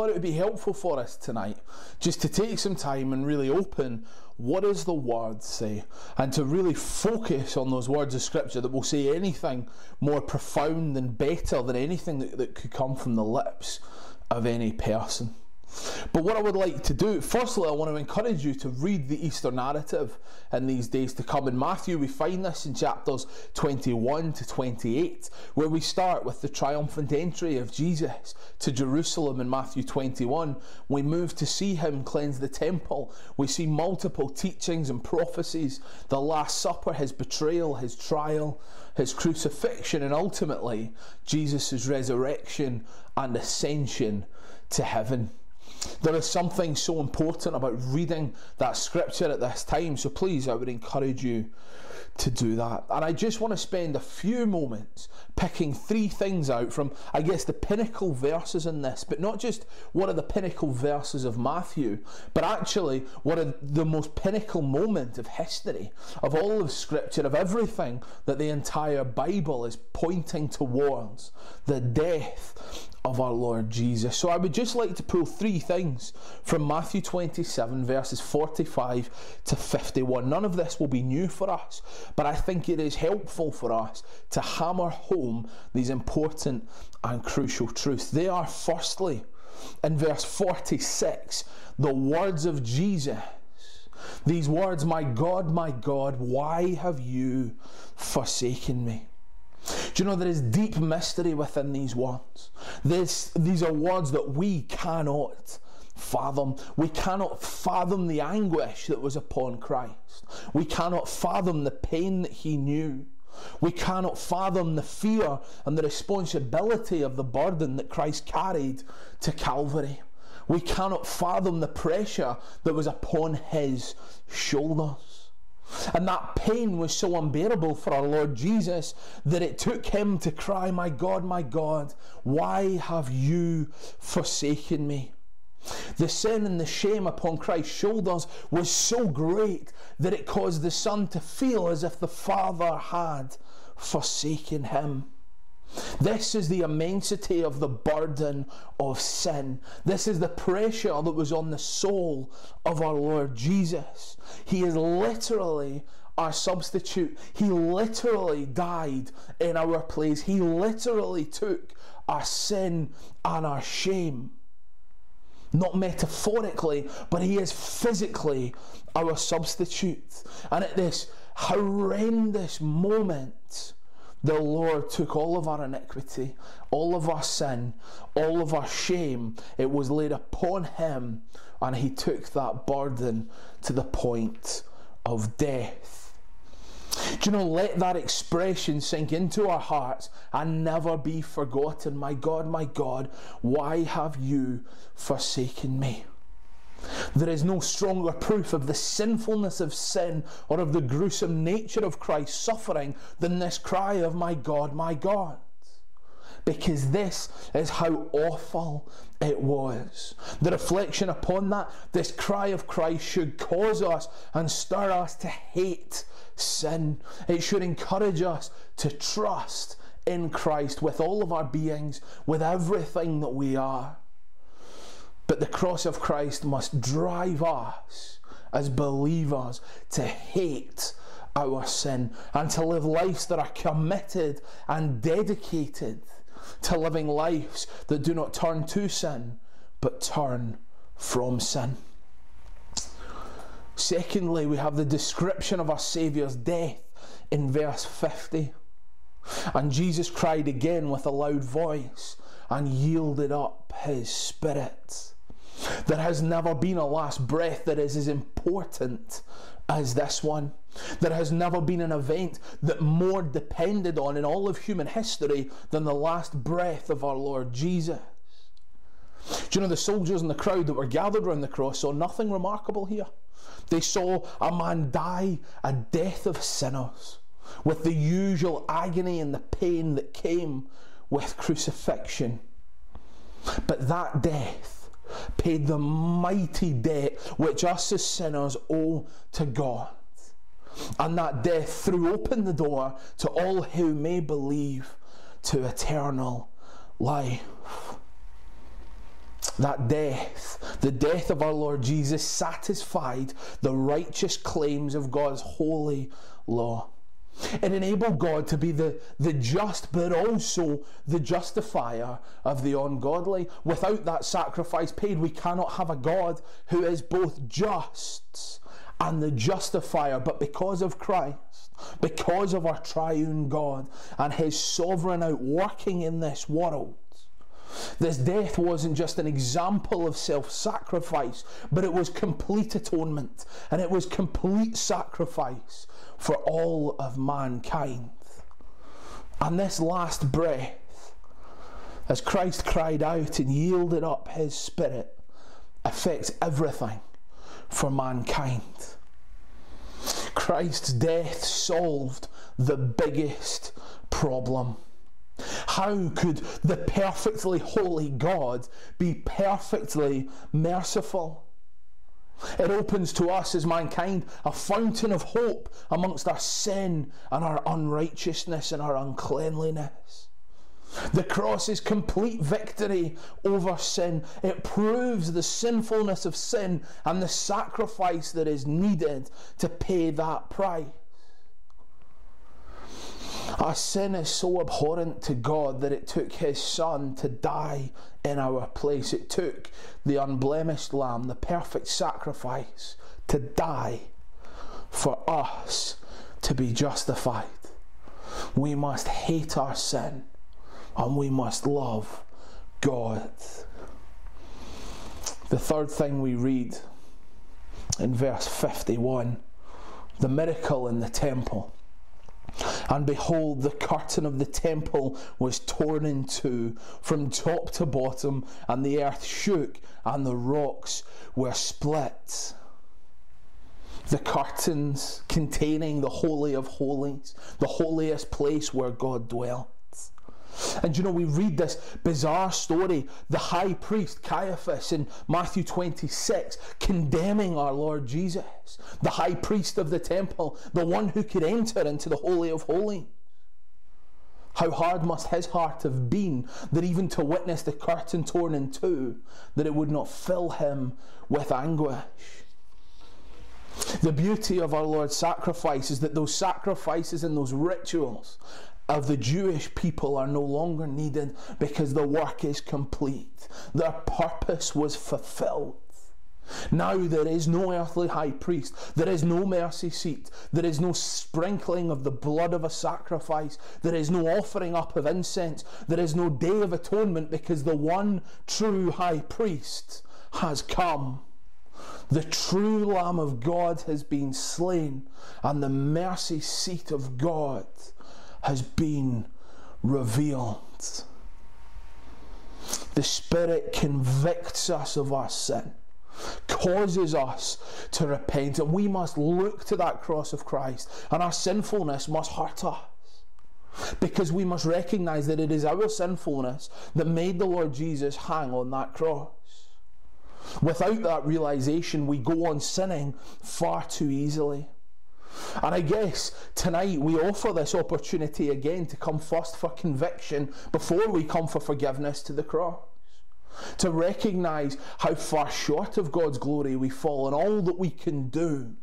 thought it would be helpful for us tonight just to take some time and really open what does the word say and to really focus on those words of scripture that will say anything more profound and better than anything that, that could come from the lips of any person. But what I would like to do, firstly, I want to encourage you to read the Easter narrative in these days to come. In Matthew, we find this in chapters 21 to 28, where we start with the triumphant entry of Jesus to Jerusalem in Matthew 21. We move to see him cleanse the temple. We see multiple teachings and prophecies the Last Supper, his betrayal, his trial, his crucifixion, and ultimately Jesus' resurrection and ascension to heaven. There is something so important about reading that scripture at this time, so please, I would encourage you to do that. And I just want to spend a few moments picking three things out from, I guess, the pinnacle verses in this, but not just what are the pinnacle verses of Matthew, but actually what are the most pinnacle moment of history, of all of Scripture, of everything that the entire Bible is pointing towards the death of our Lord Jesus. So I would just like to pull three things from Matthew 27, verses 45 to 51. None of this will be new for us, but I think it is helpful for us to hammer home these important and crucial truths. They are, firstly, in verse 46, the words of Jesus. These words, My God, my God, why have you forsaken me? Do you know there is deep mystery within these words? This, these are words that we cannot fathom. We cannot fathom the anguish that was upon Christ. We cannot fathom the pain that he knew. We cannot fathom the fear and the responsibility of the burden that Christ carried to Calvary. We cannot fathom the pressure that was upon his shoulders. And that pain was so unbearable for our Lord Jesus that it took him to cry, My God, my God, why have you forsaken me? The sin and the shame upon Christ's shoulders was so great that it caused the Son to feel as if the Father had forsaken him. This is the immensity of the burden of sin. This is the pressure that was on the soul of our Lord Jesus. He is literally our substitute. He literally died in our place. He literally took our sin and our shame. Not metaphorically, but He is physically our substitute. And at this horrendous moment, the Lord took all of our iniquity, all of our sin, all of our shame. It was laid upon him, and he took that burden to the point of death. Do you know, let that expression sink into our hearts and never be forgotten. My God, my God, why have you forsaken me? There is no stronger proof of the sinfulness of sin or of the gruesome nature of Christ's suffering than this cry of, My God, my God. Because this is how awful it was. The reflection upon that, this cry of Christ, should cause us and stir us to hate sin. It should encourage us to trust in Christ with all of our beings, with everything that we are. But the cross of Christ must drive us as believers to hate our sin and to live lives that are committed and dedicated to living lives that do not turn to sin but turn from sin. Secondly, we have the description of our Saviour's death in verse 50. And Jesus cried again with a loud voice and yielded up his spirit. There has never been a last breath that is as important as this one. There has never been an event that more depended on in all of human history than the last breath of our Lord Jesus. Do you know the soldiers in the crowd that were gathered around the cross saw nothing remarkable here? They saw a man die a death of sinners with the usual agony and the pain that came with crucifixion. But that death paid the mighty debt which us as sinners owe to God. And that death threw open the door to all who may believe to eternal life. that death, the death of our Lord Jesus, satisfied the righteous claims of God's holy law. It enabled God to be the, the just, but also the justifier of the ungodly. Without that sacrifice paid, we cannot have a God who is both just and the justifier. But because of Christ, because of our triune God and his sovereign outworking in this world, this death wasn't just an example of self sacrifice, but it was complete atonement and it was complete sacrifice for all of mankind. And this last breath, as Christ cried out and yielded up his spirit, affects everything for mankind. Christ's death solved the biggest problem. How could the perfectly holy God be perfectly merciful? It opens to us as mankind a fountain of hope amongst our sin and our unrighteousness and our uncleanliness. The cross is complete victory over sin. It proves the sinfulness of sin and the sacrifice that is needed to pay that price. Our sin is so abhorrent to God that it took His Son to die in our place. It took the unblemished Lamb, the perfect sacrifice, to die for us to be justified. We must hate our sin and we must love God. The third thing we read in verse 51 the miracle in the temple. And behold, the curtain of the temple was torn in two from top to bottom, and the earth shook, and the rocks were split. The curtains containing the Holy of Holies, the holiest place where God dwelt. And you know, we read this bizarre story, the high priest Caiaphas in Matthew 26 condemning our Lord Jesus, the high priest of the temple, the one who could enter into the Holy of Holies. How hard must his heart have been that even to witness the curtain torn in two, that it would not fill him with anguish? The beauty of our Lord's sacrifice is that those sacrifices and those rituals of the Jewish people are no longer needed because the work is complete. Their purpose was fulfilled. Now there is no earthly high priest, there is no mercy seat, there is no sprinkling of the blood of a sacrifice, there is no offering up of incense, there is no day of atonement because the one true high priest has come. The true Lamb of God has been slain, and the mercy seat of God has been revealed. The Spirit convicts us of our sin, causes us to repent, and we must look to that cross of Christ, and our sinfulness must hurt us. Because we must recognize that it is our sinfulness that made the Lord Jesus hang on that cross. Without that realization, we go on sinning far too easily. And I guess tonight we offer this opportunity again to come first for conviction before we come for forgiveness to the cross. To recognize how far short of God's glory we fall and all that we can do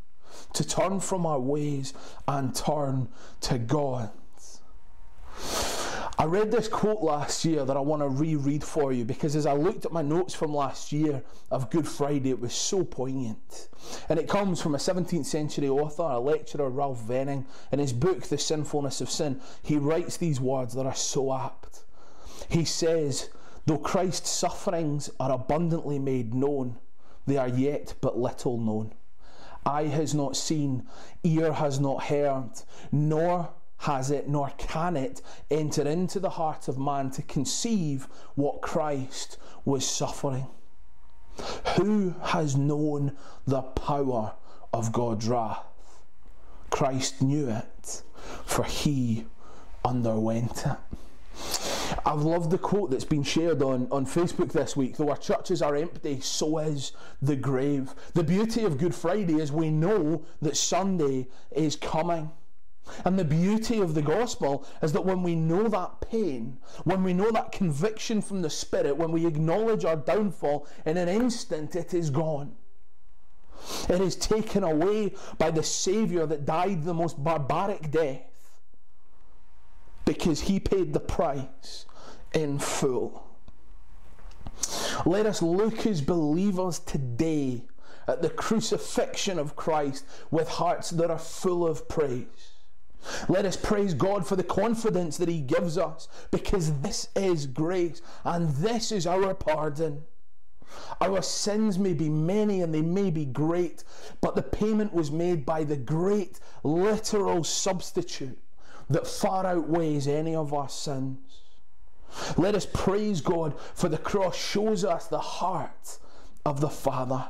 to turn from our ways and turn to God. I read this quote last year that I want to reread for you because as I looked at my notes from last year of Good Friday, it was so poignant. And it comes from a 17th century author, a lecturer, Ralph Venning. In his book, The Sinfulness of Sin, he writes these words that are so apt. He says, Though Christ's sufferings are abundantly made known, they are yet but little known. Eye has not seen, ear has not heard, nor has it, nor can it enter into the heart of man to conceive what Christ was suffering. Who has known the power of God's wrath? Christ knew it, for he underwent it. I've loved the quote that's been shared on, on Facebook this week. Though our churches are empty, so is the grave. The beauty of Good Friday is we know that Sunday is coming. And the beauty of the gospel is that when we know that pain, when we know that conviction from the Spirit, when we acknowledge our downfall, in an instant it is gone. It is taken away by the Saviour that died the most barbaric death because he paid the price in full. Let us look as believers today at the crucifixion of Christ with hearts that are full of praise. Let us praise God for the confidence that He gives us because this is grace and this is our pardon. Our sins may be many and they may be great, but the payment was made by the great literal substitute that far outweighs any of our sins. Let us praise God for the cross shows us the heart of the Father.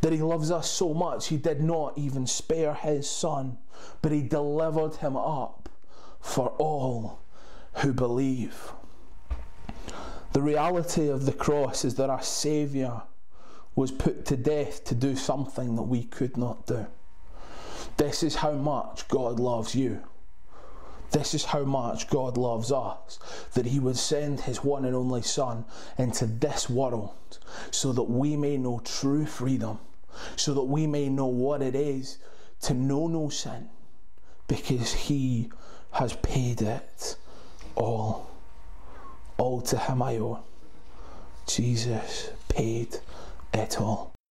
That He loves us so much, He did not even spare His Son, but He delivered Him up for all who believe. The reality of the cross is that our Saviour was put to death to do something that we could not do. This is how much God loves you. This is how much God loves us, that He would send His one and only Son into this world so that we may know true freedom, so that we may know what it is to know no sin, because He has paid it all. All to Him I owe. Jesus paid it all.